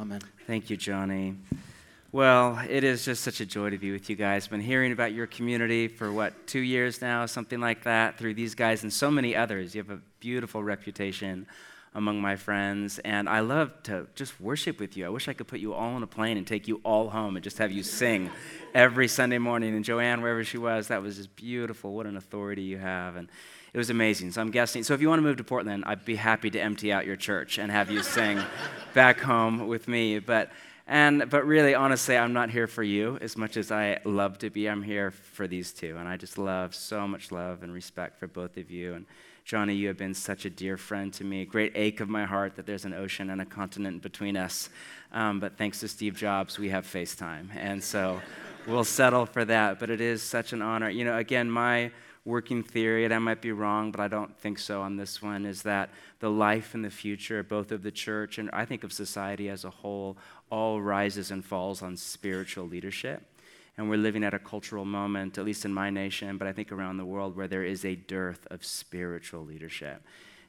Amen. Thank you, Johnny. Well, it is just such a joy to be with you guys. Been hearing about your community for what, two years now, something like that, through these guys and so many others. You have a beautiful reputation among my friends, and I love to just worship with you. I wish I could put you all on a plane and take you all home and just have you sing every Sunday morning. And Joanne, wherever she was, that was just beautiful. What an authority you have. And it was amazing. So I'm guessing. So if you want to move to Portland, I'd be happy to empty out your church and have you sing back home with me. But and but really, honestly, I'm not here for you as much as I love to be. I'm here for these two, and I just love so much love and respect for both of you. And Johnny, you have been such a dear friend to me. Great ache of my heart that there's an ocean and a continent between us. Um, but thanks to Steve Jobs, we have FaceTime, and so we'll settle for that. But it is such an honor. You know, again, my working theory, and I might be wrong, but I don't think so on this one, is that the life and the future, both of the church and I think of society as a whole, all rises and falls on spiritual leadership. And we're living at a cultural moment, at least in my nation, but I think around the world, where there is a dearth of spiritual leadership.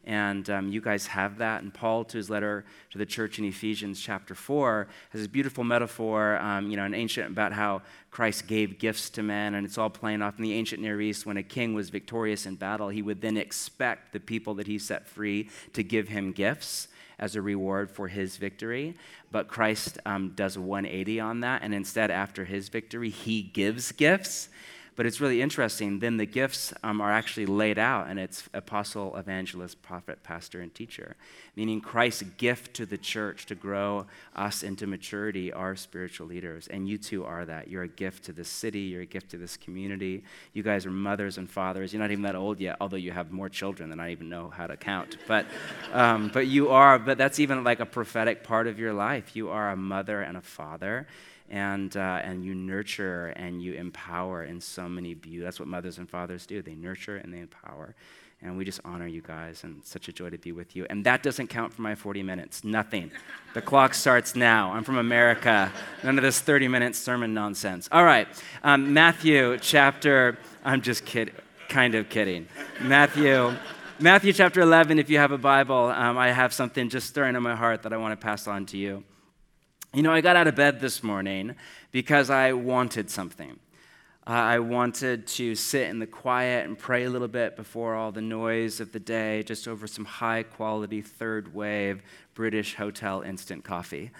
And um, you guys have that. And Paul, to his letter to the church in Ephesians chapter 4, has this beautiful metaphor, um, you know, an ancient about how Christ gave gifts to men. And it's all playing off in the ancient Near East. When a king was victorious in battle, he would then expect the people that he set free to give him gifts as a reward for his victory. But Christ um, does a 180 on that. And instead, after his victory, he gives gifts. But it's really interesting. Then the gifts um, are actually laid out, and it's apostle, evangelist, prophet, pastor, and teacher, meaning Christ's gift to the church to grow us into maturity are spiritual leaders. And you too are that. You're a gift to this city, you're a gift to this community. You guys are mothers and fathers. You're not even that old yet, although you have more children than I even know how to count. But, um, but you are, but that's even like a prophetic part of your life. You are a mother and a father and, uh, and you nurture and you empower in so many beauty. That's what mothers and fathers do. They nurture and they empower. And we just honor you guys, and such a joy to be with you. And that doesn't count for my 40 minutes. Nothing. The clock starts now. I'm from America. None of this 30 minute sermon nonsense. All right. Um, Matthew chapter, I'm just kidding, kind of kidding. Matthew. Matthew chapter 11, if you have a Bible, um, I have something just stirring in my heart that I want to pass on to you. You know, I got out of bed this morning because I wanted something. Uh, I wanted to sit in the quiet and pray a little bit before all the noise of the day, just over some high quality third wave British hotel instant coffee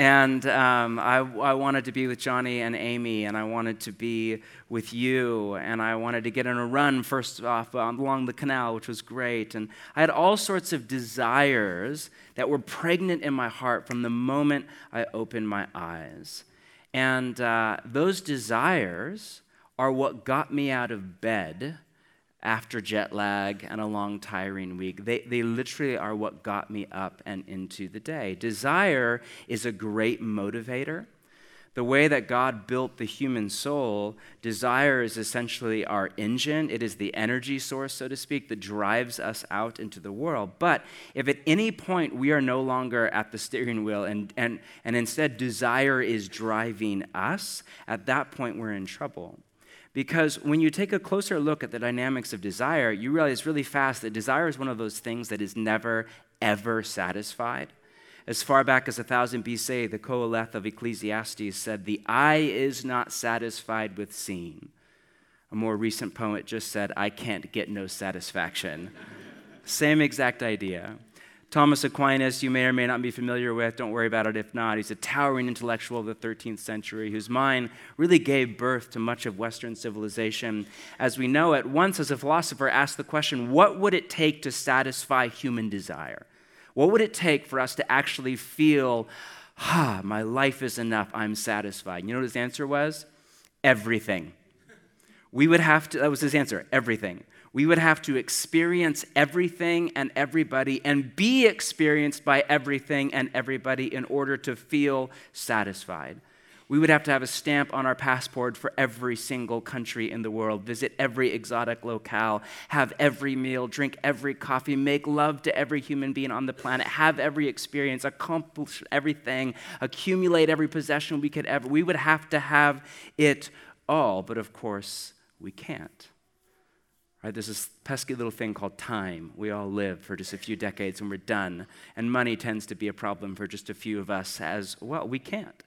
and um, I, I, wanted to be with Johnny and Amy, and I wanted to be with you, and I wanted to get on a run first off along the canal, which was great. And I had all sorts of desires that were pregnant in my heart from the moment I opened my eyes. And uh, those desires are what got me out of bed after jet lag and a long, tiring week. They, they literally are what got me up and into the day. Desire is a great motivator. The way that God built the human soul, desire is essentially our engine. It is the energy source, so to speak, that drives us out into the world. But if at any point we are no longer at the steering wheel and, and, and instead desire is driving us, at that point we're in trouble. Because when you take a closer look at the dynamics of desire, you realize really fast that desire is one of those things that is never, ever satisfied. As far back as 1000 BC, the Qoheleth of Ecclesiastes said, The eye is not satisfied with seeing. A more recent poet just said, I can't get no satisfaction. Same exact idea. Thomas Aquinas, you may or may not be familiar with, don't worry about it if not. He's a towering intellectual of the 13th century whose mind really gave birth to much of Western civilization as we know it. Once, as a philosopher, asked the question what would it take to satisfy human desire? What would it take for us to actually feel, ah, my life is enough, I'm satisfied? You know what his answer was? Everything. We would have to, that was his answer, everything. We would have to experience everything and everybody and be experienced by everything and everybody in order to feel satisfied. We would have to have a stamp on our passport for every single country in the world, visit every exotic locale, have every meal, drink every coffee, make love to every human being on the planet, have every experience, accomplish everything, accumulate every possession we could ever. We would have to have it all, but of course, we can't Right? There's this pesky little thing called time. We all live for just a few decades and we're done. And money tends to be a problem for just a few of us as well. We can't.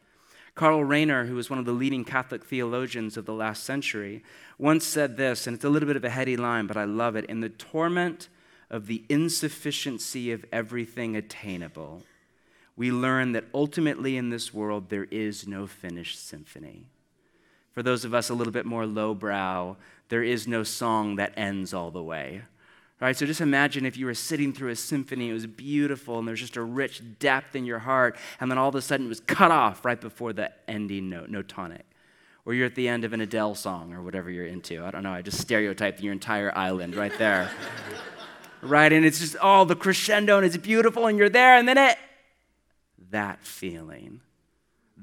Karl Rahner, who was one of the leading Catholic theologians of the last century, once said this, and it's a little bit of a heady line, but I love it. In the torment of the insufficiency of everything attainable, we learn that ultimately in this world there is no finished symphony. For those of us a little bit more lowbrow, there is no song that ends all the way. Right? So just imagine if you were sitting through a symphony, it was beautiful, and there's just a rich depth in your heart, and then all of a sudden it was cut off right before the ending note, no tonic. Or you're at the end of an Adele song or whatever you're into. I don't know, I just stereotyped your entire island right there. right? And it's just all oh, the crescendo, and it's beautiful, and you're there, and then it, that feeling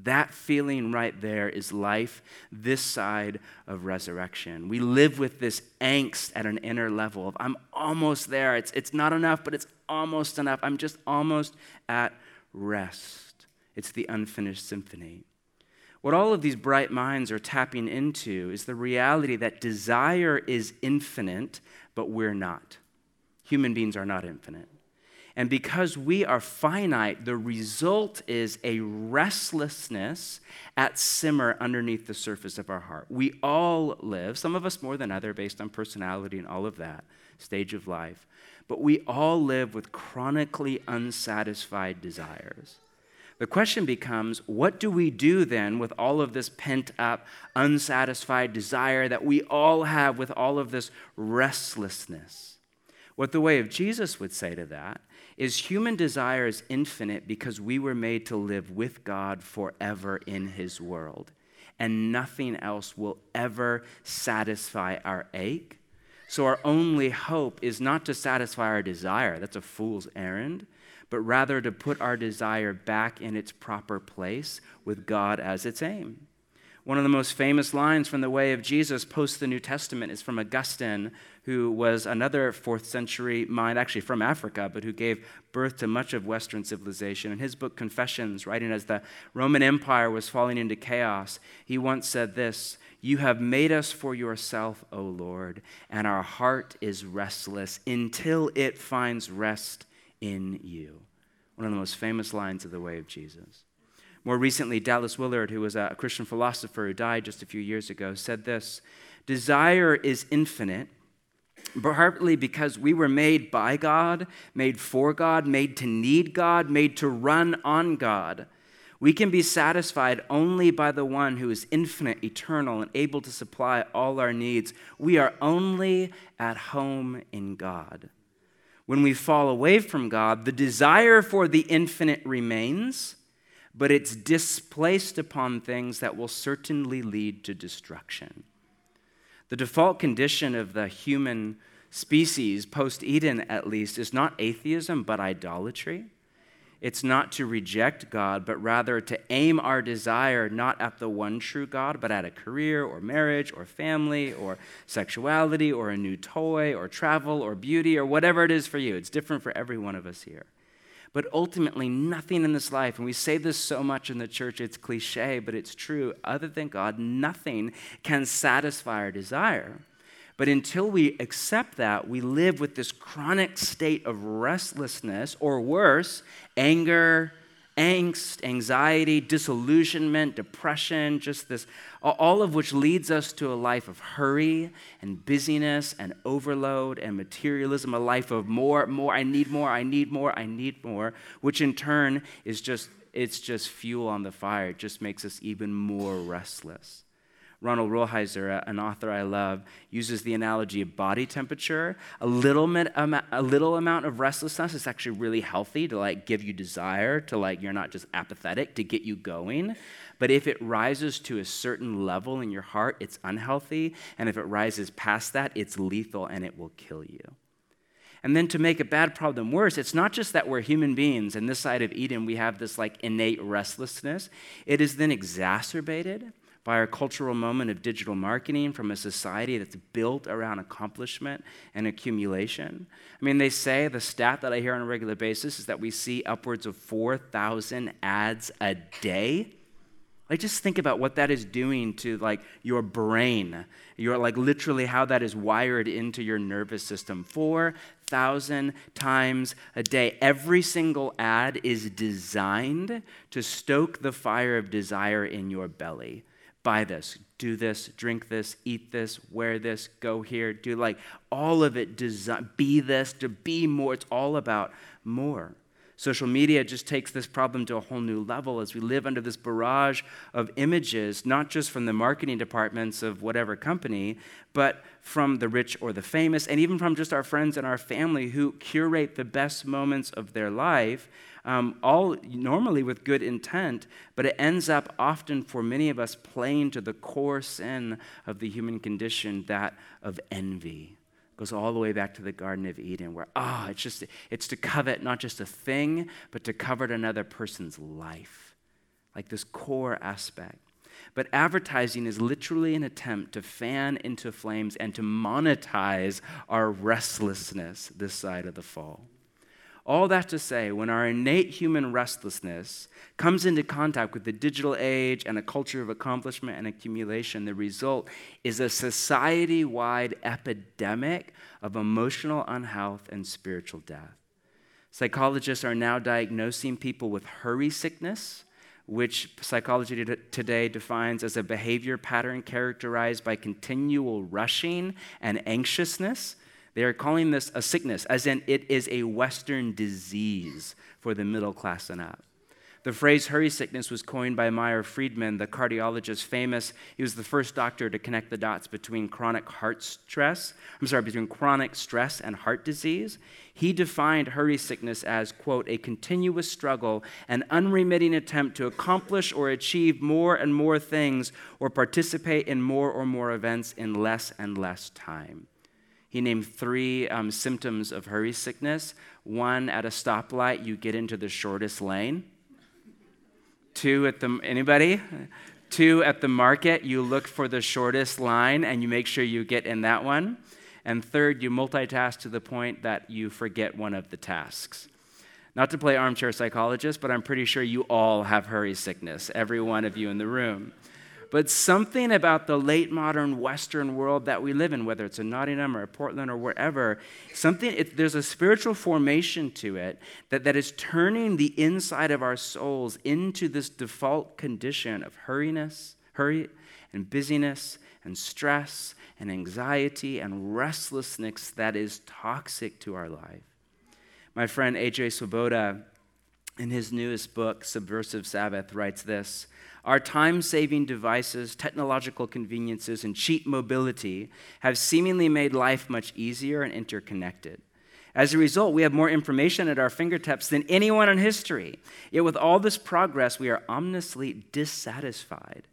that feeling right there is life this side of resurrection. We live with this angst at an inner level of, I'm almost there. It's, it's not enough, but it's almost enough. I'm just almost at rest. It's the unfinished symphony. What all of these bright minds are tapping into is the reality that desire is infinite, but we're not. Human beings are not infinite. And because we are finite, the result is a restlessness at simmer underneath the surface of our heart. We all live, some of us more than other based on personality and all of that, stage of life, but we all live with chronically unsatisfied desires. The question becomes what do we do then with all of this pent up, unsatisfied desire that we all have with all of this restlessness? What the way of Jesus would say to that is human desire is infinite because we were made to live with God forever in his world. And nothing else will ever satisfy our ache. So our only hope is not to satisfy our desire, that's a fool's errand, but rather to put our desire back in its proper place with God as its aim. One of the most famous lines from the way of Jesus post the New Testament is from Augustine, who was another fourth century mind, actually from Africa, but who gave birth to much of Western civilization. In his book Confessions, writing as the Roman Empire was falling into chaos, he once said this You have made us for yourself, O Lord, and our heart is restless until it finds rest in you. One of the most famous lines of the way of Jesus. More recently, Dallas Willard, who was a Christian philosopher who died just a few years ago, said this Desire is infinite, partly because we were made by God, made for God, made to need God, made to run on God. We can be satisfied only by the one who is infinite, eternal, and able to supply all our needs. We are only at home in God. When we fall away from God, the desire for the infinite remains but it's displaced upon things that will certainly lead to destruction. The default condition of the human species, post Eden at least, is not atheism, but idolatry. It's not to reject God, but rather to aim our desire not at the one true God, but at a career or marriage or family or sexuality or a new toy or travel or beauty or whatever it is for you. It's different for every one of us here. But ultimately, nothing in this life, and we say this so much in the church, it's cliche, but it's true, other than God, nothing can satisfy our desire. But until we accept that, we live with this chronic state of restlessness, or worse, anger, angst, anxiety, disillusionment, depression, just this, all of which leads us to a life of hurry and busyness and overload and materialism, a life of more, more, I need more, I need more, I need more, which in turn is just, it's just fuel on the fire. It just makes us even more restless. Ronald Rolheiser, uh, an author I love, uses the analogy of body temperature. A little, a little amount of restlessness is actually really healthy to like give you desire, to like you're not just apathetic, to get you going. But if it rises to a certain level in your heart, it's unhealthy. And if it rises past that, it's lethal and it will kill you. And then to make a bad problem worse, it's not just that we're human beings and this side of Eden we have this like innate restlessness. It is then exacerbated by our cultural moment of digital marketing from a society that's built around accomplishment and accumulation. I mean, they say the stat that I hear on a regular basis is that we see upwards of 4,000 ads a day. Like just think about what that is doing to like your brain. You're like literally how that is wired into your nervous system. 4,000 times a day. Every single ad is designed to stoke the fire of desire in your belly. Buy this, do this, drink this, eat this, wear this, go here, do like all of it design be this, to be more. It's all about more. Social media just takes this problem to a whole new level as we live under this barrage of images, not just from the marketing departments of whatever company, but from the rich or the famous, and even from just our friends and our family who curate the best moments of their life, um, all normally with good intent, but it ends up often for many of us playing to the core sin of the human condition, that of envy goes all the way back to the Garden of Eden, where, ah, oh, it's just, it's to covet not just a thing, but to covet another person's life. Like this core aspect. But advertising is literally an attempt to fan into flames and to monetize our restlessness this side of the fall. All that to say, when our innate human restlessness comes into contact with the digital age and a culture of accomplishment and accumulation, the result is a society wide epidemic of emotional unhealth and spiritual death. Psychologists are now diagnosing people with hurry sickness, which psychology today defines as a behavior pattern characterized by continual rushing and anxiousness they are calling this a sickness, as in it is a Western disease for the middle class and up. The phrase hurry sickness was coined by Meyer Friedman, the cardiologist, famous. He was the first doctor to connect the dots between chronic heart stress, I'm sorry, between chronic stress and heart disease. He defined hurry sickness as, quote, a continuous struggle, an unremitting attempt to accomplish or achieve more and more things or participate in more or more events in less and less time. He named three um, symptoms of hurry sickness. One, at a stoplight, you get into the shortest lane. Two, at the, anybody? Two, at the market, you look for the shortest line and you make sure you get in that one. And third, you multitask to the point that you forget one of the tasks. Not to play armchair psychologist, but I'm pretty sure you all have hurry sickness, every one of you in the room but something about the late modern Western world that we live in, whether it's in Nottingham or Portland or wherever, something it, there's a spiritual formation to it that, that is turning the inside of our souls into this default condition of hurriness, hurry and busyness and stress and anxiety and restlessness that is toxic to our life. My friend AJ Swoboda, in his newest book, Subversive Sabbath, writes this our time saving devices, technological conveniences, and cheap mobility have seemingly made life much easier and interconnected. As a result, we have more information at our fingertips than anyone in history. Yet, with all this progress, we are ominously dissatisfied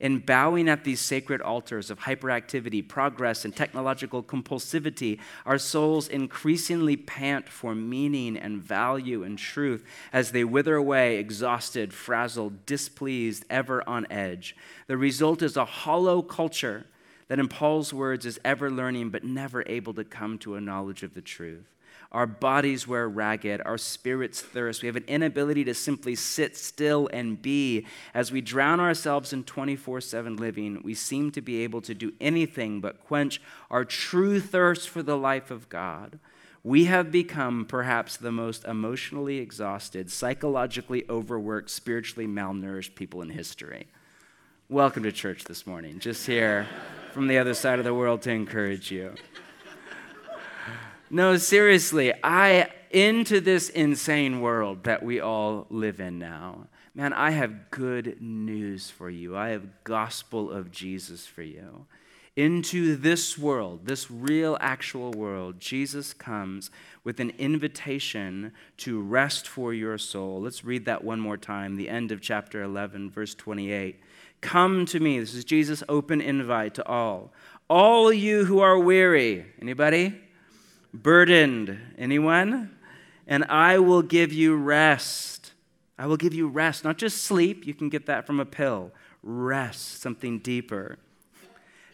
in bowing at these sacred altars of hyperactivity, progress, and technological compulsivity, our souls increasingly pant for meaning and value and truth as they wither away, exhausted, frazzled, displeased, ever on edge. The result is a hollow culture that, in Paul's words, is ever learning but never able to come to a knowledge of the truth. Our bodies wear ragged, our spirits thirst. We have an inability to simply sit still and be. As we drown ourselves in 24 7 living, we seem to be able to do anything but quench our true thirst for the life of God. We have become perhaps the most emotionally exhausted, psychologically overworked, spiritually malnourished people in history. Welcome to church this morning. Just here from the other side of the world to encourage you. No, seriously, I into this insane world that we all live in now. Man, I have good news for you. I have gospel of Jesus for you. Into this world, this real actual world, Jesus comes with an invitation to rest for your soul. Let's read that one more time, the end of chapter 11, verse 28. Come to me. This is Jesus' open invite to all. All you who are weary. Anybody? Burdened. Anyone? And I will give you rest. I will give you rest, not just sleep. You can get that from a pill. Rest, something deeper.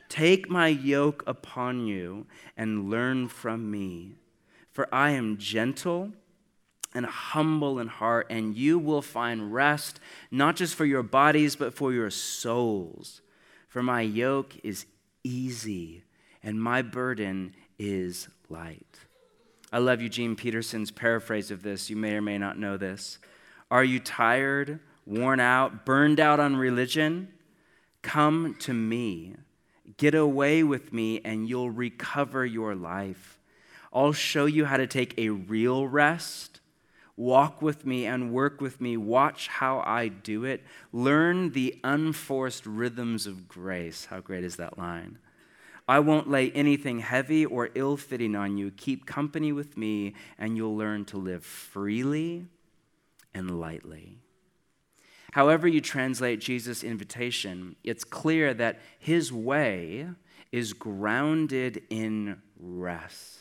Take my yoke upon you and learn from me, for I am gentle and humble in heart, and you will find rest, not just for your bodies, but for your souls. For my yoke is easy, and my burden is light. I love Eugene Peterson's paraphrase of this. You may or may not know this. Are you tired, worn out, burned out on religion? Come to me. Get away with me, and you'll recover your life. I'll show you how to take a real rest. Walk with me and work with me. Watch how I do it. Learn the unforced rhythms of grace. How great is that line? I won't lay anything heavy or ill fitting on you. Keep company with me, and you'll learn to live freely and lightly. However, you translate Jesus' invitation, it's clear that his way is grounded in rest.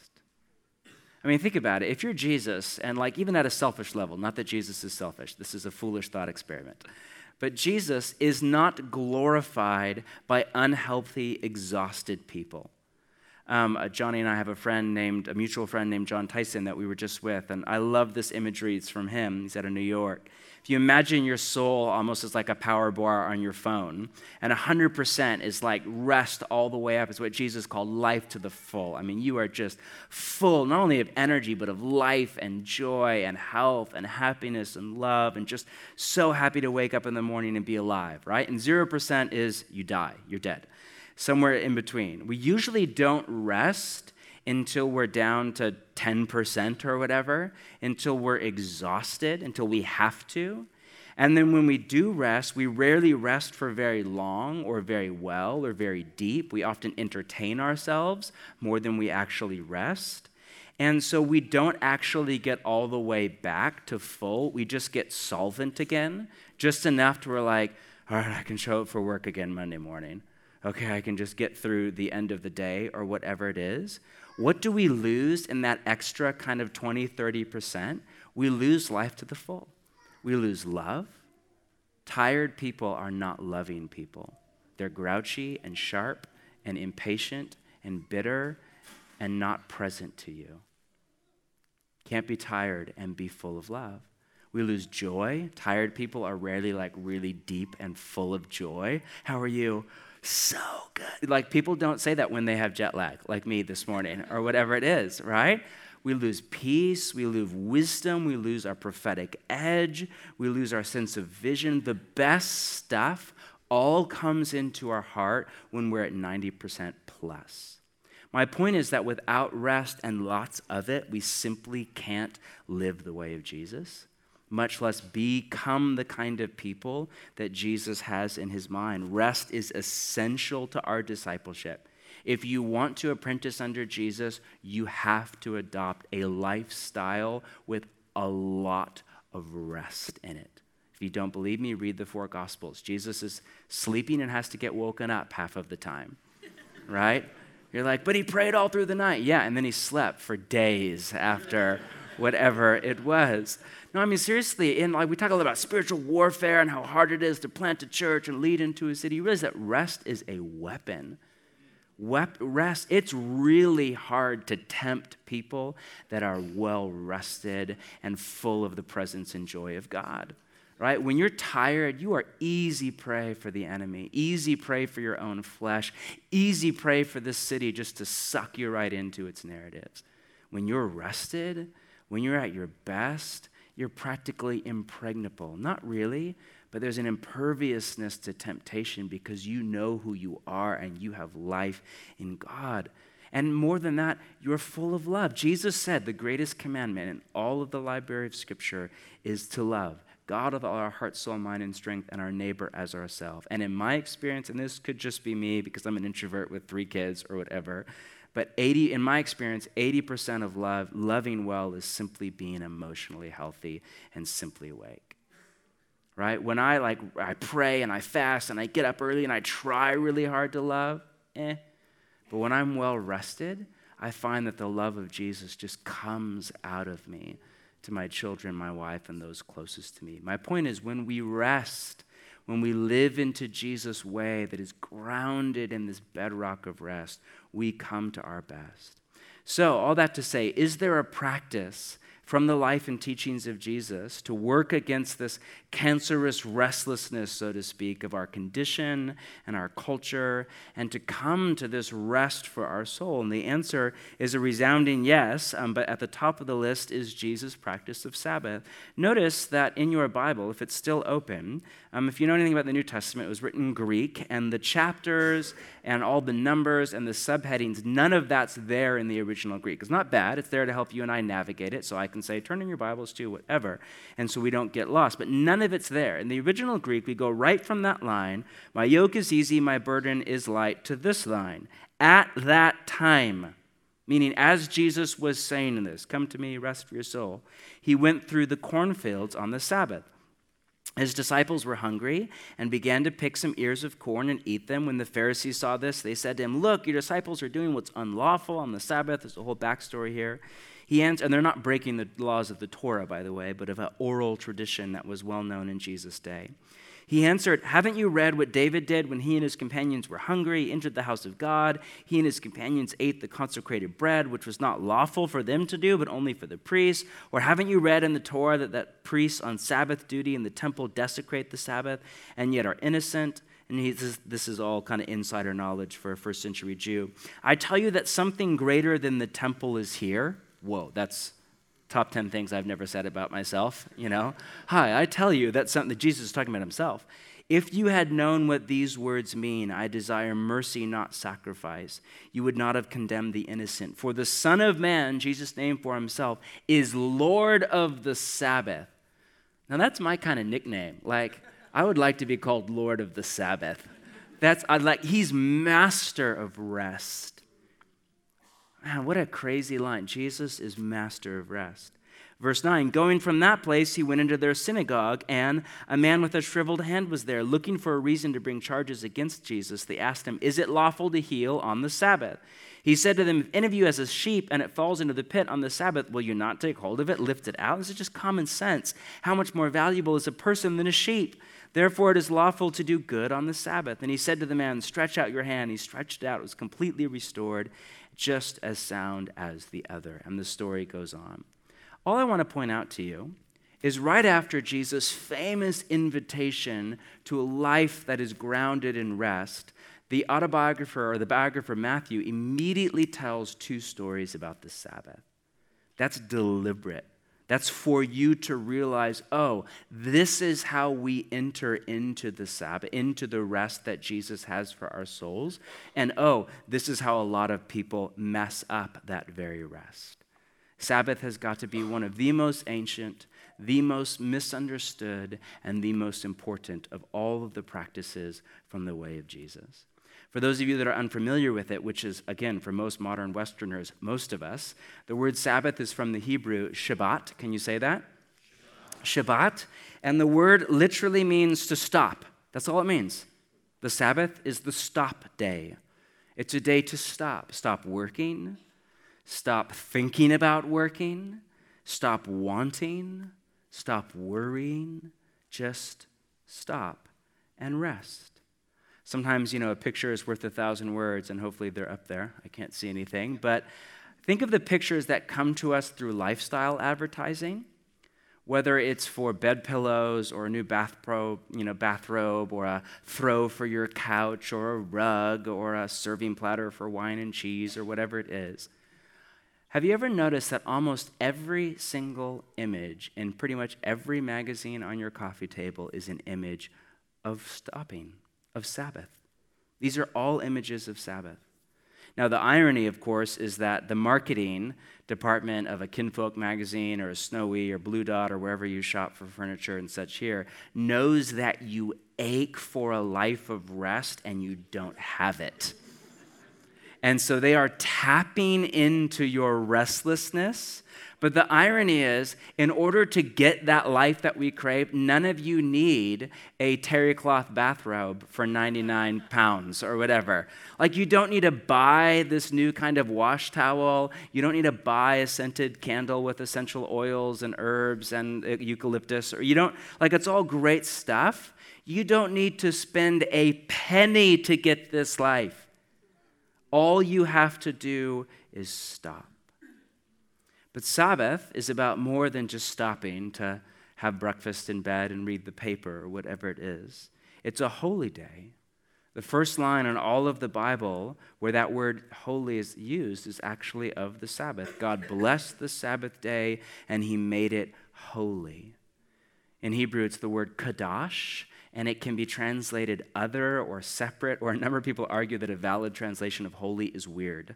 I mean, think about it. If you're Jesus, and like even at a selfish level, not that Jesus is selfish, this is a foolish thought experiment. But Jesus is not glorified by unhealthy, exhausted people. Um, uh, Johnny and I have a friend named, a mutual friend named John Tyson that we were just with, and I love this imagery. It's from him. He's out of New York. If you imagine your soul almost as like a power bar on your phone, and 100% is like rest all the way up, is what Jesus called life to the full. I mean, you are just full, not only of energy, but of life and joy and health and happiness and love, and just so happy to wake up in the morning and be alive, right? And 0% is you die, you're dead. Somewhere in between. We usually don't rest until we're down to 10% or whatever, until we're exhausted, until we have to. And then when we do rest, we rarely rest for very long or very well or very deep. We often entertain ourselves more than we actually rest. And so we don't actually get all the way back to full. We just get solvent again, just enough to where, like, all right, I can show up for work again Monday morning. Okay, I can just get through the end of the day or whatever it is. What do we lose in that extra kind of 20, 30%? We lose life to the full. We lose love. Tired people are not loving people. They're grouchy and sharp and impatient and bitter and not present to you. Can't be tired and be full of love. We lose joy. Tired people are rarely like really deep and full of joy. How are you? So good. Like people don't say that when they have jet lag, like me this morning, or whatever it is, right? We lose peace, we lose wisdom, we lose our prophetic edge, we lose our sense of vision. The best stuff all comes into our heart when we're at 90% plus. My point is that without rest and lots of it, we simply can't live the way of Jesus much less become the kind of people that Jesus has in his mind. Rest is essential to our discipleship. If you want to apprentice under Jesus, you have to adopt a lifestyle with a lot of rest in it. If you don't believe me, read the four Gospels. Jesus is sleeping and has to get woken up half of the time, right? You're like, but he prayed all through the night. Yeah, and then he slept for days after whatever it was. No, I mean, seriously, in like we talk a lot about spiritual warfare and how hard it is to plant a church and lead into a city. You realize that rest is a weapon. Wep- rest, it's really hard to tempt people that are well rested and full of the presence and joy of God right? When you're tired, you are easy prey for the enemy, easy prey for your own flesh, easy prey for this city just to suck you right into its narratives. When you're rested, when you're at your best, you're practically impregnable. Not really, but there's an imperviousness to temptation because you know who you are and you have life in God. And more than that, you're full of love. Jesus said the greatest commandment in all of the library of Scripture is to love God with all our heart, soul, mind, and strength, and our neighbor as ourselves. And in my experience, and this could just be me because I'm an introvert with three kids or whatever, but 80, in my experience, 80% of love, loving well, is simply being emotionally healthy and simply awake. Right? When I like I pray and I fast and I get up early and I try really hard to love, eh. But when I'm well rested, I find that the love of Jesus just comes out of me to my children, my wife, and those closest to me. My point is when we rest, when we live into Jesus' way that is grounded in this bedrock of rest, we come to our best. So, all that to say, is there a practice from the life and teachings of Jesus to work against this cancerous restlessness, so to speak, of our condition and our culture, and to come to this rest for our soul? And the answer is a resounding yes, um, but at the top of the list is Jesus' practice of Sabbath. Notice that in your Bible, if it's still open, um, if you know anything about the New Testament, it was written in Greek, and the chapters and all the numbers and the subheadings, none of that's there in the original Greek. It's not bad, it's there to help you and I navigate it, so I can say, turn in your Bibles to whatever, and so we don't get lost. But none of it's there. In the original Greek, we go right from that line, my yoke is easy, my burden is light, to this line, at that time. Meaning, as Jesus was saying this, come to me, rest for your soul, he went through the cornfields on the Sabbath. His disciples were hungry and began to pick some ears of corn and eat them. When the Pharisees saw this, they said to him, Look, your disciples are doing what's unlawful on the Sabbath. There's a whole backstory here. He and they're not breaking the laws of the Torah, by the way, but of an oral tradition that was well known in Jesus' day. He answered, Haven't you read what David did when he and his companions were hungry, entered the house of God? He and his companions ate the consecrated bread, which was not lawful for them to do, but only for the priests. Or haven't you read in the Torah that, that priests on Sabbath duty in the temple desecrate the Sabbath and yet are innocent? And he, this, this is all kind of insider knowledge for a first century Jew. I tell you that something greater than the temple is here. Whoa, that's top 10 things I've never said about myself, you know? Hi, I tell you that's something that Jesus is talking about himself. If you had known what these words mean, I desire mercy, not sacrifice, you would not have condemned the innocent. For the Son of Man, Jesus' name for himself, is Lord of the Sabbath. Now, that's my kind of nickname. Like, I would like to be called Lord of the Sabbath. That's, I'd like, he's master of rest. Man, what a crazy line. Jesus is master of rest. Verse 9 Going from that place, he went into their synagogue, and a man with a shriveled hand was there, looking for a reason to bring charges against Jesus. They asked him, Is it lawful to heal on the Sabbath? He said to them, If any of you has a sheep and it falls into the pit on the Sabbath, will you not take hold of it, lift it out? This is just common sense. How much more valuable is a person than a sheep? Therefore, it is lawful to do good on the Sabbath. And he said to the man, Stretch out your hand. He stretched it out, it was completely restored just as sound as the other. And the story goes on. All I want to point out to you is right after Jesus' famous invitation to a life that is grounded in rest, the autobiographer or the biographer Matthew immediately tells two stories about the Sabbath. That's deliberate. That's for you to realize, oh, this is how we enter into the Sabbath, into the rest that Jesus has for our souls. And oh, this is how a lot of people mess up that very rest. Sabbath has got to be one of the most ancient, the most misunderstood, and the most important of all of the practices from the way of Jesus. For those of you that are unfamiliar with it, which is, again, for most modern Westerners, most of us, the word Sabbath is from the Hebrew Shabbat. Can you say that? Shabbat. Shabbat. And the word literally means to stop. That's all it means. The Sabbath is the stop day. It's a day to stop. Stop working, stop thinking about working, stop wanting, stop worrying. Just stop and rest. Sometimes, you know, a picture is worth a thousand words, and hopefully they're up there. I can't see anything. But think of the pictures that come to us through lifestyle advertising, whether it's for bed pillows or a new bathrobe, you know, bathrobe or a throw for your couch or a rug or a serving platter for wine and cheese or whatever it is. Have you ever noticed that almost every single image in pretty much every magazine on your coffee table is an image of stopping? Of Sabbath. These are all images of Sabbath. Now, the irony, of course, is that the marketing department of a Kinfolk magazine or a Snowy or Blue Dot or wherever you shop for furniture and such here knows that you ache for a life of rest and you don't have it. And so they are tapping into your restlessness but the irony is, in order to get that life that we crave, none of you need a terry cloth bathrobe for 99 pounds or whatever. Like, you don't need to buy this new kind of wash towel. You don't need to buy a scented candle with essential oils and herbs and uh, eucalyptus. Or you don't, like, it's all great stuff. You don't need to spend a penny to get this life. All you have to do is stop. But Sabbath is about more than just stopping to have breakfast in bed and read the paper or whatever it is. It's a holy day. The first line in all of the Bible where that word holy is used is actually of the Sabbath. God blessed the Sabbath day and he made it holy. In Hebrew, it's the word kadash, and it can be translated other or separate, or a number of people argue that a valid translation of holy is weird.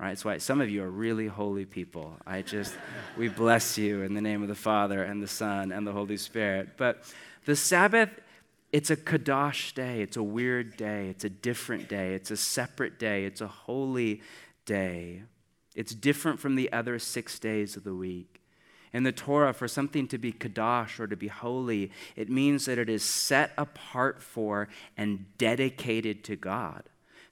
Right? That's why some of you are really holy people. I just, we bless you in the name of the Father and the Son and the Holy Spirit. But the Sabbath, it's a Kadosh day. It's a weird day. It's a different day. It's a separate day. It's a holy day. It's different from the other six days of the week. In the Torah, for something to be Kadosh or to be holy, it means that it is set apart for and dedicated to God.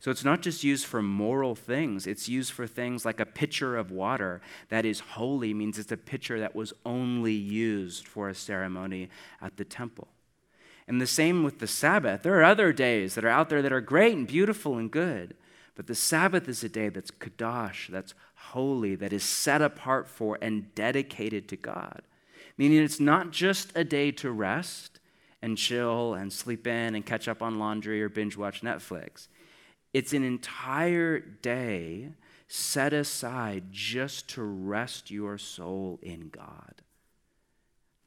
So it's not just used for moral things, it's used for things like a pitcher of water that is holy, means it's a pitcher that was only used for a ceremony at the temple. And the same with the Sabbath. There are other days that are out there that are great and beautiful and good, but the Sabbath is a day that's kadosh, that's holy, that is set apart for and dedicated to God. Meaning it's not just a day to rest and chill and sleep in and catch up on laundry or binge watch Netflix. It's an entire day set aside just to rest your soul in God.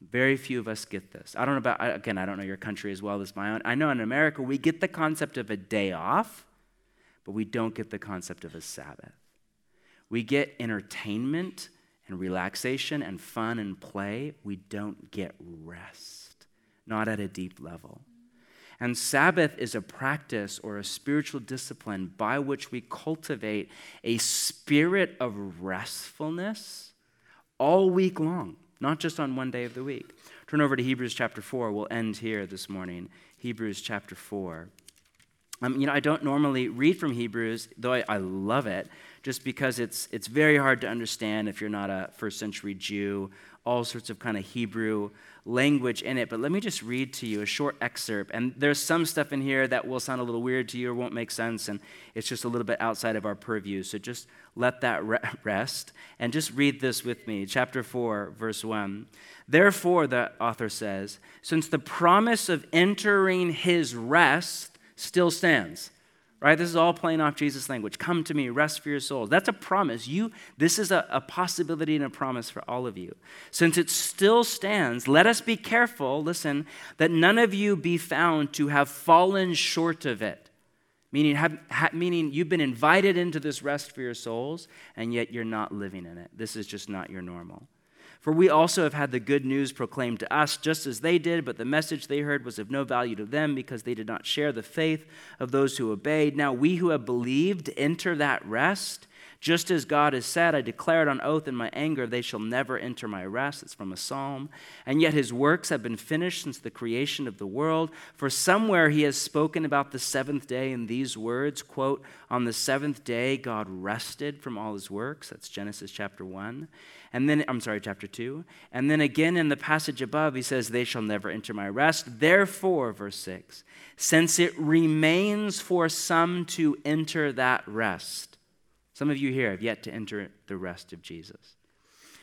Very few of us get this. I don't know about, again, I don't know your country as well as my own. I know in America we get the concept of a day off, but we don't get the concept of a Sabbath. We get entertainment and relaxation and fun and play. We don't get rest, not at a deep level. And Sabbath is a practice or a spiritual discipline by which we cultivate a spirit of restfulness all week long, not just on one day of the week. Turn over to Hebrews chapter 4. We'll end here this morning. Hebrews chapter 4. Um, you know, I don't normally read from Hebrews, though I, I love it, just because it's, it's very hard to understand if you're not a first century Jew all sorts of kind of Hebrew language in it. But let me just read to you a short excerpt. And there's some stuff in here that will sound a little weird to you or won't make sense, and it's just a little bit outside of our purview. So just let that rest and just read this with me. Chapter 4, verse 1. Therefore, the author says, since the promise of entering his rest still stands right? This is all playing off Jesus' language. Come to me, rest for your souls. That's a promise. You, this is a, a, possibility and a promise for all of you. Since it still stands, let us be careful, listen, that none of you be found to have fallen short of it. Meaning, have, ha, meaning you've been invited into this rest for your souls, and yet you're not living in it. This is just not your normal. For we also have had the good news proclaimed to us, just as they did, but the message they heard was of no value to them because they did not share the faith of those who obeyed. Now we who have believed enter that rest. Just as God has said, I declared on oath in my anger, they shall never enter my rest. It's from a psalm. And yet his works have been finished since the creation of the world. For somewhere he has spoken about the seventh day in these words quote, On the seventh day, God rested from all his works. That's Genesis chapter 1. And then, I'm sorry, chapter 2. And then again in the passage above, he says, They shall never enter my rest. Therefore, verse 6, since it remains for some to enter that rest, some of you here have yet to enter the rest of Jesus.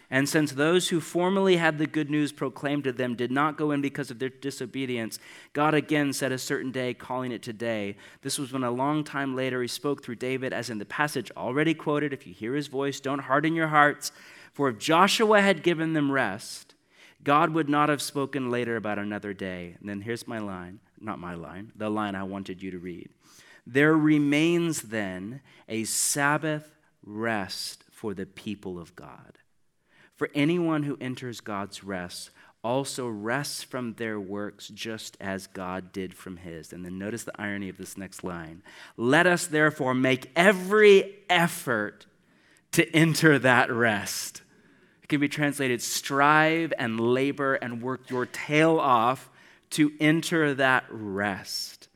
And since those who formerly had the good news proclaimed to them did not go in because of their disobedience, God again set a certain day, calling it today. This was when a long time later he spoke through David, as in the passage already quoted. If you hear his voice, don't harden your hearts for if Joshua had given them rest, God would not have spoken later about another day. And then here's my line, not my line, the line I wanted you to read. There remains then a Sabbath rest for the people of God. For anyone who enters God's rest also rests from their works just as God did from his. And then notice the irony of this next line. Let us therefore make every effort to enter that rest can be translated strive and labor and work your tail off to enter that rest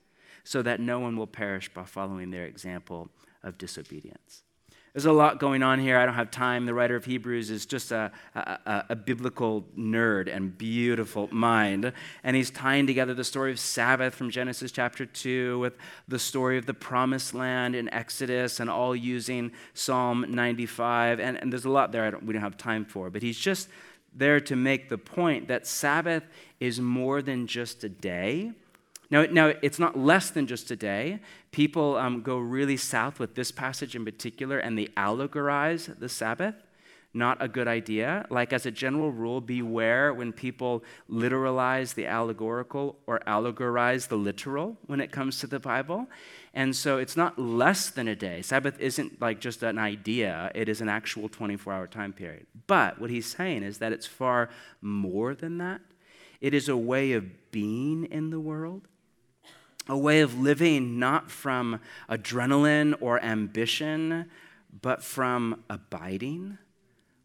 so that no one will perish by following their example of disobedience. There's a lot going on here. I don't have time. The writer of Hebrews is just a, a, a, biblical nerd and beautiful mind. And he's tying together the story of Sabbath from Genesis chapter 2 with the story of the promised land in Exodus and all using Psalm 95. And, and there's a lot there don't, we don't have time for. But he's just there to make the point that Sabbath is more than just a day. Now, now, it's not less than just a day. People um, go really south with this passage in particular and they allegorize the Sabbath. Not a good idea. Like, as a general rule, beware when people literalize the allegorical or allegorize the literal when it comes to the Bible. And so it's not less than a day. Sabbath isn't like just an idea, it is an actual 24 hour time period. But what he's saying is that it's far more than that. It is a way of being in the world a way of living not from adrenaline or ambition, but from abiding,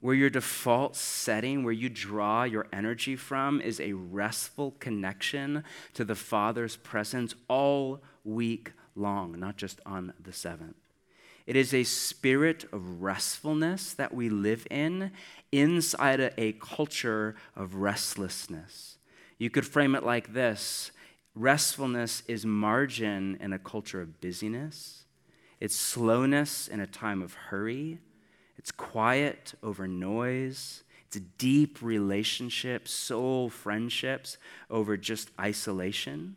where your default setting, where you draw your energy from, is a restful connection to the Father's presence all week long, not just on the seventh. It is a spirit of restfulness that we live in inside a, culture of restlessness. You could frame it like this Restfulness is margin in a culture of busyness. It's slowness in a time of hurry. It's quiet over noise. It's deep relationships, soul friendships over just isolation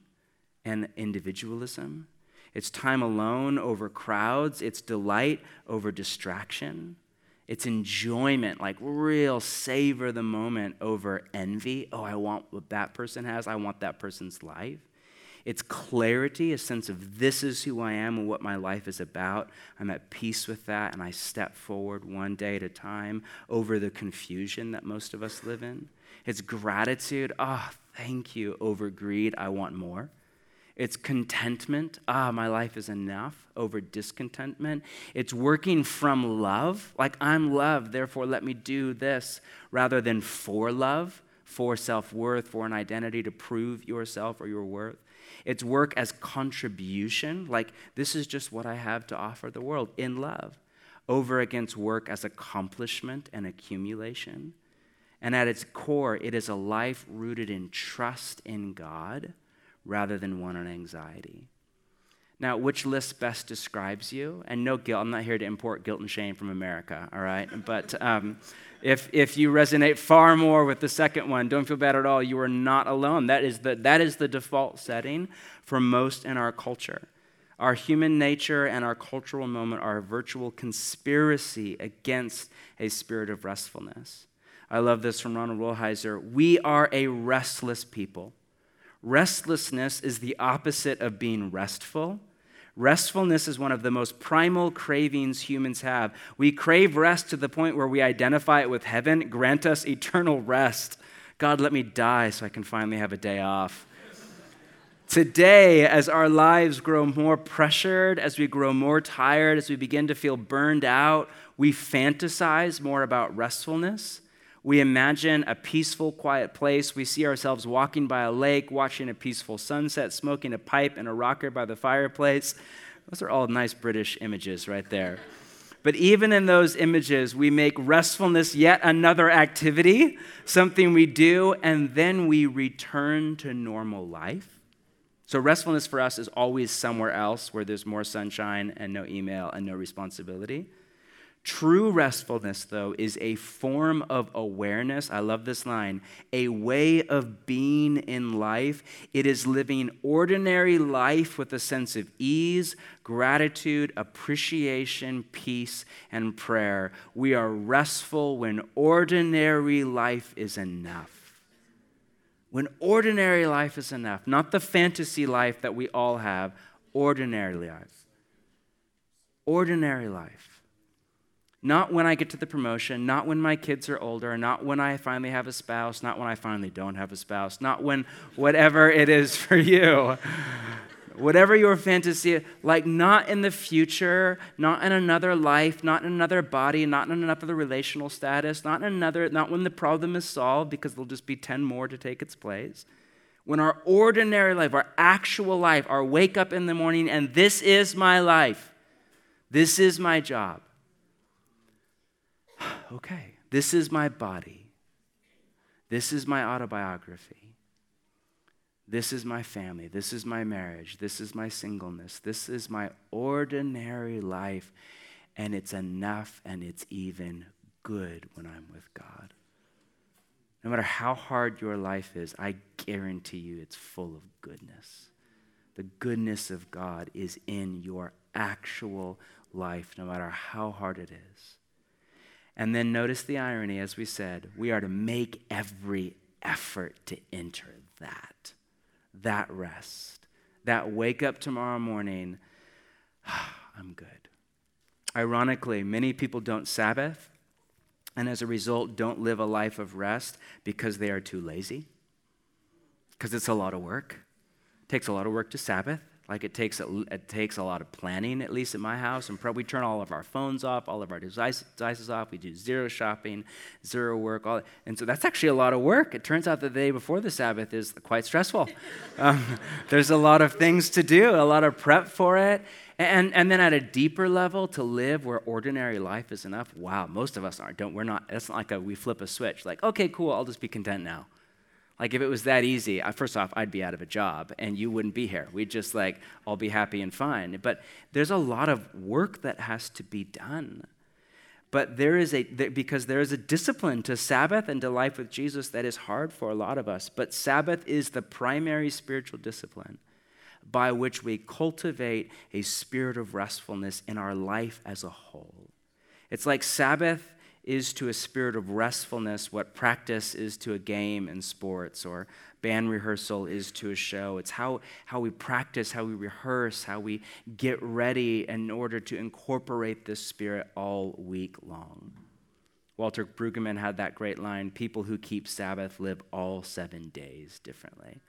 and individualism. It's time alone over crowds. It's delight over distraction. It's enjoyment, like real savor the moment over envy. Oh, I want what that person has. I want that person's life. It's clarity, a sense of this is who I am and what my life is about. I'm at peace with that, and I step forward one day at a time over the confusion that most of us live in. It's gratitude. Ah, oh, thank you. Over greed, I want more. It's contentment. Ah, my life is enough over discontentment. It's working from love, like I'm loved, therefore let me do this, rather than for love, for self worth, for an identity to prove yourself or your worth. It's work as contribution, like this is just what I have to offer the world in love, over against work as accomplishment and accumulation. And at its core, it is a life rooted in trust in God rather than one on anxiety. Now, which list best describes you? And no guilt. I'm not here to import guilt and shame from America, all right? But um, if, if you resonate far more with the second one, don't feel bad at all. You are not alone. That is the, that is the default setting for most in our culture. Our human nature and our cultural moment are a virtual conspiracy against a spirit of restfulness. I love this from Ronald Rolheiser. We are a restless people. Restlessness is the opposite of being restful. Restfulness is one of the most primal cravings humans have. We crave rest to the point where we identify it with heaven. Grant us eternal rest. God, let me die so I can finally have a day off. Today, as our lives grow more pressured, as we grow more tired, as we begin to feel burned out, we fantasize more about restfulness. We imagine a peaceful, quiet place. We see ourselves walking by a lake, watching a peaceful sunset, smoking a pipe and a rocker by the fireplace. Those are all nice British images right there. But even in those images, we make restfulness yet another activity, something we do, and then we return to normal life. So, restfulness for us is always somewhere else where there's more sunshine and no email and no responsibility. True restfulness, though, is a form of awareness. I love this line a way of being in life. It is living ordinary life with a sense of ease, gratitude, appreciation, peace, and prayer. We are restful when ordinary life is enough. When ordinary life is enough, not the fantasy life that we all have, ordinary life. Ordinary life. Not when I get to the promotion, not when my kids are older, not when I finally have a spouse, not when I finally don't have a spouse, not when whatever it is for you. whatever your fantasy, like not in the future, not in another life, not in another body, not in another relational status, not in another, not when the problem is solved because there'll just be 10 more to take its place. When our ordinary life, our actual life, our wake up in the morning and this is my life, this is my job okay, this is my body. This is my autobiography. This is my family. This is my marriage. This is my singleness. This is my ordinary life. And it's enough and it's even good when I'm with God. No matter how hard your life is, I guarantee you it's full of goodness. The goodness of God is in your actual life, no matter how hard it is. And then notice the irony, as we said, we are to make every effort to enter that, that rest, that wake up tomorrow morning, I'm good. Ironically, many people don't Sabbath and as a result don't live a life of rest because they are too lazy, because it's a lot of work. It takes a lot of work to Sabbath. Like it takes, a, it takes a lot of planning, at least at my house. And we turn all of our phones off, all of our device, devices off. We do zero shopping, zero work. All, and so that's actually a lot of work. It turns out the day before the Sabbath is quite stressful. um, there's a lot of things to do, a lot of prep for it. And, and then at a deeper level, to live where ordinary life is enough. Wow, most of us aren't. Don't, we're not, it's not like a, we flip a switch, like, okay, cool, I'll just be content now. Like if it was that easy, first off, I'd be out of a job and you wouldn't be here. We'd just like all be happy and fine. But there's a lot of work that has to be done. But there is a because there is a discipline to Sabbath and to life with Jesus that is hard for a lot of us. But Sabbath is the primary spiritual discipline by which we cultivate a spirit of restfulness in our life as a whole. It's like Sabbath is to a spirit of restfulness what practice is to a game in sports or band rehearsal is to a show. It's how, how we practice, how we rehearse, how we get ready in order to incorporate this spirit all week long. Walter Brueggemann had that great line people who keep Sabbath live all seven days differently.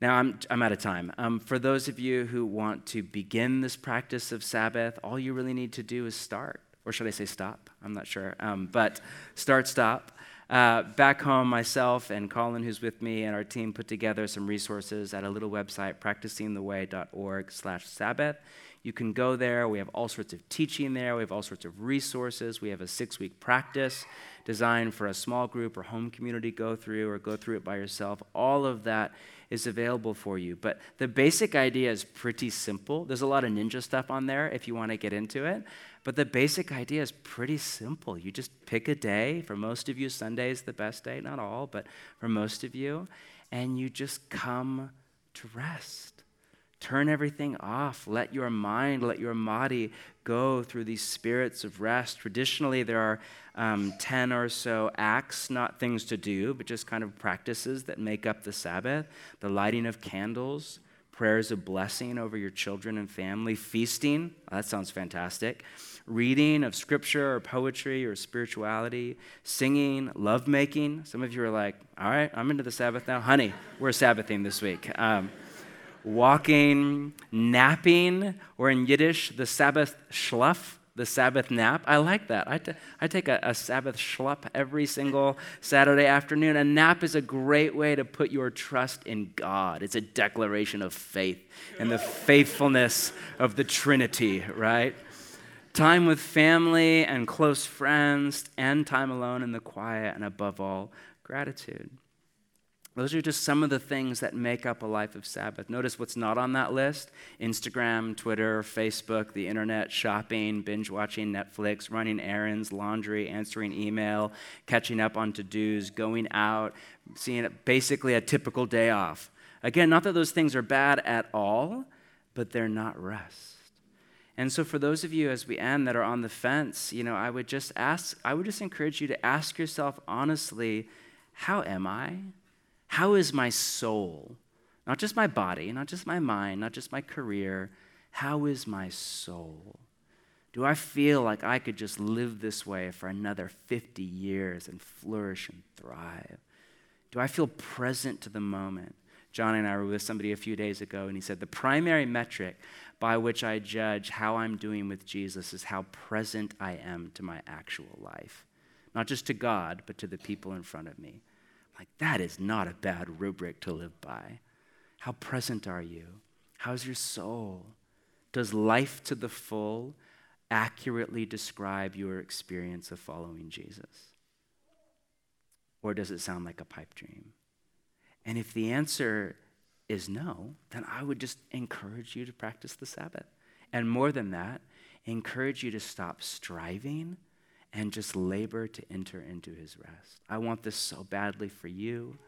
Now, I'm, I'm out of time. Um, for those of you who want to begin this practice of Sabbath, all you really need to do is start or should I say stop? I'm not sure. Um, but start, stop. Uh, back home, myself and Colin, who's with me, and our team put together some resources at a little website, practicingtheway.org slash Sabbath. You can go there. We have all sorts of teaching there. We have all sorts of resources. We have a six-week practice designed for a small group or home community go through or go through it by yourself. All of that is available for you. But the basic idea is pretty simple. There's a lot of ninja stuff on there if you want to get into it. But the basic idea is pretty simple. You just pick a day. For most of you, Sunday is the best day, not all, but for most of you, and you just come to rest. Turn everything off. Let your mind, let your body go through these spirits of rest. Traditionally, there are um, 10 or so acts, not things to do, but just kind of practices that make up the Sabbath the lighting of candles, prayers of blessing over your children and family, feasting. Oh, that sounds fantastic reading of scripture or poetry or spirituality, singing, lovemaking. Some of you are like, all right, I'm into the Sabbath now. Honey, we're Sabbathing this week. Um, walking, napping, or in Yiddish, the Sabbath schluff, the Sabbath nap. I like that. I, t- I take a, a Sabbath schluff every single Saturday afternoon. A nap is a great way to put your trust in God. It's a declaration of faith and the faithfulness of the Trinity, right? time with family and close friends, and time alone in the quiet, and above all, gratitude. Those are just some of the things that make up a life of Sabbath. Notice what's not on that list Instagram, Twitter, Facebook, the internet, shopping, binge watching Netflix, running errands, laundry, answering email, catching up on to dos, going out, seeing basically a typical day off. Again, not that those things are bad at all, but they're not rest. And so, for those of you as we end that are on the fence, you know, I would just ask, I would just encourage you to ask yourself honestly, how am I? How is my soul? Not just my body, not just my mind, not just my career. How is my soul? Do I feel like I could just live this way for another 50 years and flourish and thrive? Do I feel present to the moment? John and I were with somebody a few days ago, and he said, The primary metric by which I judge how I'm doing with Jesus is how present I am to my actual life. Not just to God, but to the people in front of me. Like, that is not a bad rubric to live by. How present are you? How's your soul? Does life to the full accurately describe your experience of following Jesus? Or does it sound like a pipe dream? And if the answer is no, then I would just encourage you to practice the Sabbath. And more than that, encourage you to stop striving and just labor to enter into his rest. I want this so badly for you.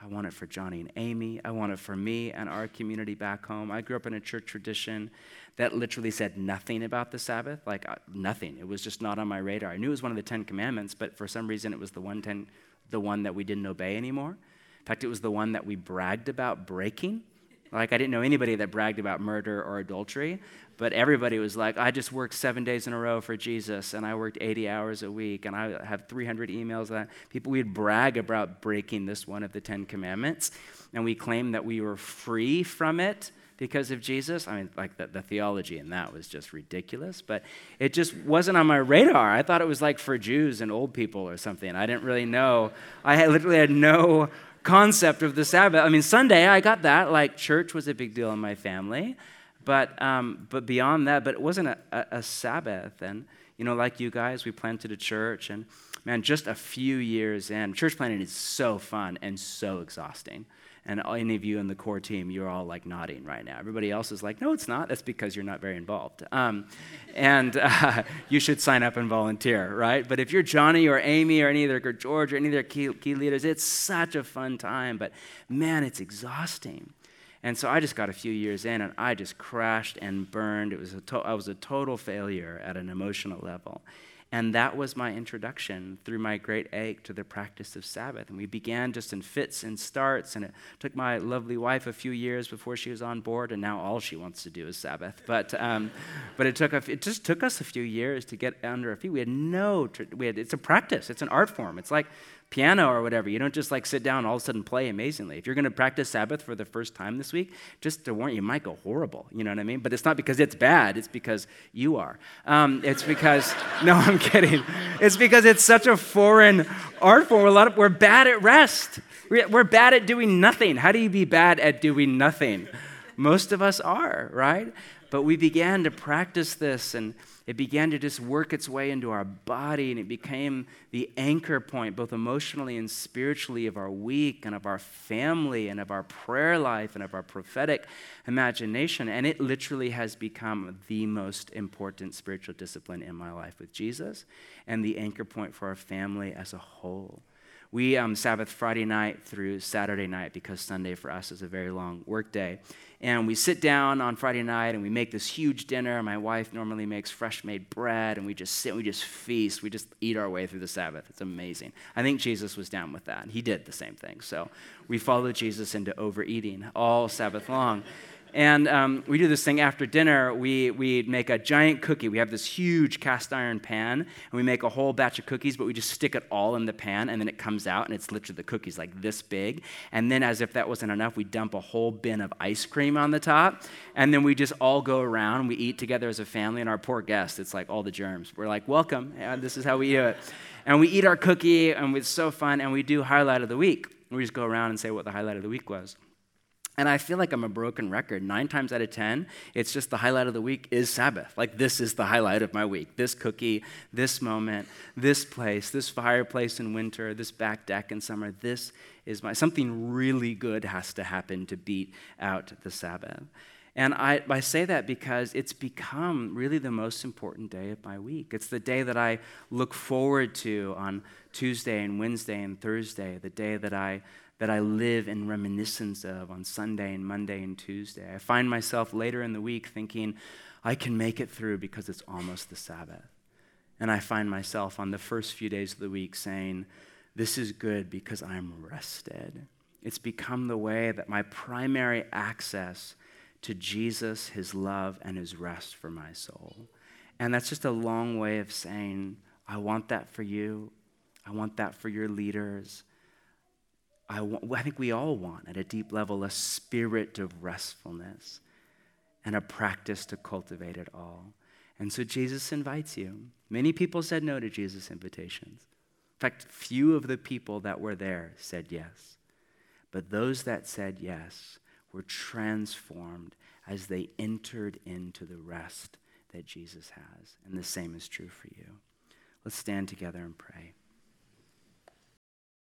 I want it for Johnny and Amy. I want it for me and our community back home. I grew up in a church tradition that literally said nothing about the Sabbath, like uh, nothing. It was just not on my radar. I knew it was one of the Ten Commandments, but for some reason it was the one, ten, the one that we didn't obey anymore. In fact, it was the one that we bragged about breaking. Like, I didn't know anybody that bragged about murder or adultery, but everybody was like, I just worked seven days in a row for Jesus, and I worked 80 hours a week, and I have 300 emails. That people, we'd brag about breaking this one of the Ten Commandments, and we claimed that we were free from it because of Jesus. I mean, like the, the theology in that was just ridiculous, but it just wasn't on my radar. I thought it was like for Jews and old people or something. I didn't really know. I had, literally had no concept of the Sabbath. I mean, Sunday, I got that. Like, church was a big deal in my family. But, um, but beyond that, but it wasn't a, a, a Sabbath. And, you know, like you guys, we planted a church. And, man, just a few years in, church planting is so fun and so exhausting. And any of you in the core team, you're all like nodding right now. Everybody else is like, no, it's not. That's because you're not very involved. Um, and uh, you should sign up and volunteer, right? But if you're Johnny or Amy or any of their, or George or any of their key, key leaders, it's such a fun time. But man, it's exhausting. And so I just got a few years in and I just crashed and burned. It was a to- I was a total failure at an emotional level. And that was my introduction through my great ache to the practice of Sabbath. And we began just in fits and starts. And it took my lovely wife a few years before she was on board. And now all she wants to do is Sabbath. But, um, but it, took a, it just took us a few years to get under our feet. We had no, we had, it's a practice, it's an art form. It's like piano or whatever. You don't just like sit down all of a sudden play amazingly. If you're going to practice Sabbath for the first time this week, just to warn you, you might go horrible. You know what I mean? But it's not because it's bad, it's because you are. Um, it's because, no, I'm kidding. It's because it's such a foreign art form. A lot of, we're bad at rest, we're bad at doing nothing. How do you be bad at doing nothing? Most of us are, right? But we began to practice this and it began to just work its way into our body and it became the anchor point, both emotionally and spiritually, of our week and of our family and of our prayer life and of our prophetic imagination. And it literally has become the most important spiritual discipline in my life with Jesus and the anchor point for our family as a whole. We um, Sabbath Friday night through Saturday night because Sunday for us is a very long work day. And we sit down on Friday night and we make this huge dinner. My wife normally makes fresh made bread and we just sit, we just feast, we just eat our way through the Sabbath. It's amazing. I think Jesus was down with that. He did the same thing. So we follow Jesus into overeating all Sabbath long. And um, we do this thing after dinner. We, we make a giant cookie. We have this huge cast iron pan, and we make a whole batch of cookies, but we just stick it all in the pan, and then it comes out, and it's literally the cookies like this big. And then, as if that wasn't enough, we dump a whole bin of ice cream on the top, and then we just all go around. We eat together as a family, and our poor guests, it's like all the germs. We're like, welcome, and this is how we do it. And we eat our cookie, and it's so fun, and we do highlight of the week. We just go around and say what the highlight of the week was. And I feel like I'm a broken record. Nine times out of 10, it's just the highlight of the week is Sabbath. Like, this is the highlight of my week. This cookie, this moment, this place, this fireplace in winter, this back deck in summer. This is my, something really good has to happen to beat out the Sabbath. And I, I say that because it's become really the most important day of my week. It's the day that I look forward to on Tuesday and Wednesday and Thursday, the day that I that I live in reminiscence of on Sunday and Monday and Tuesday. I find myself later in the week thinking, I can make it through because it's almost the Sabbath. And I find myself on the first few days of the week saying, This is good because I'm rested. It's become the way that my primary access to Jesus, his love, and his rest for my soul. And that's just a long way of saying, I want that for you. I want that for your leaders. I, want, I think we all want, at a deep level, a spirit of restfulness and a practice to cultivate it all. And so Jesus invites you. Many people said no to Jesus' invitations. In fact, few of the people that were there said yes. But those that said yes were transformed as they entered into the rest that Jesus has. And the same is true for you. Let's stand together and pray.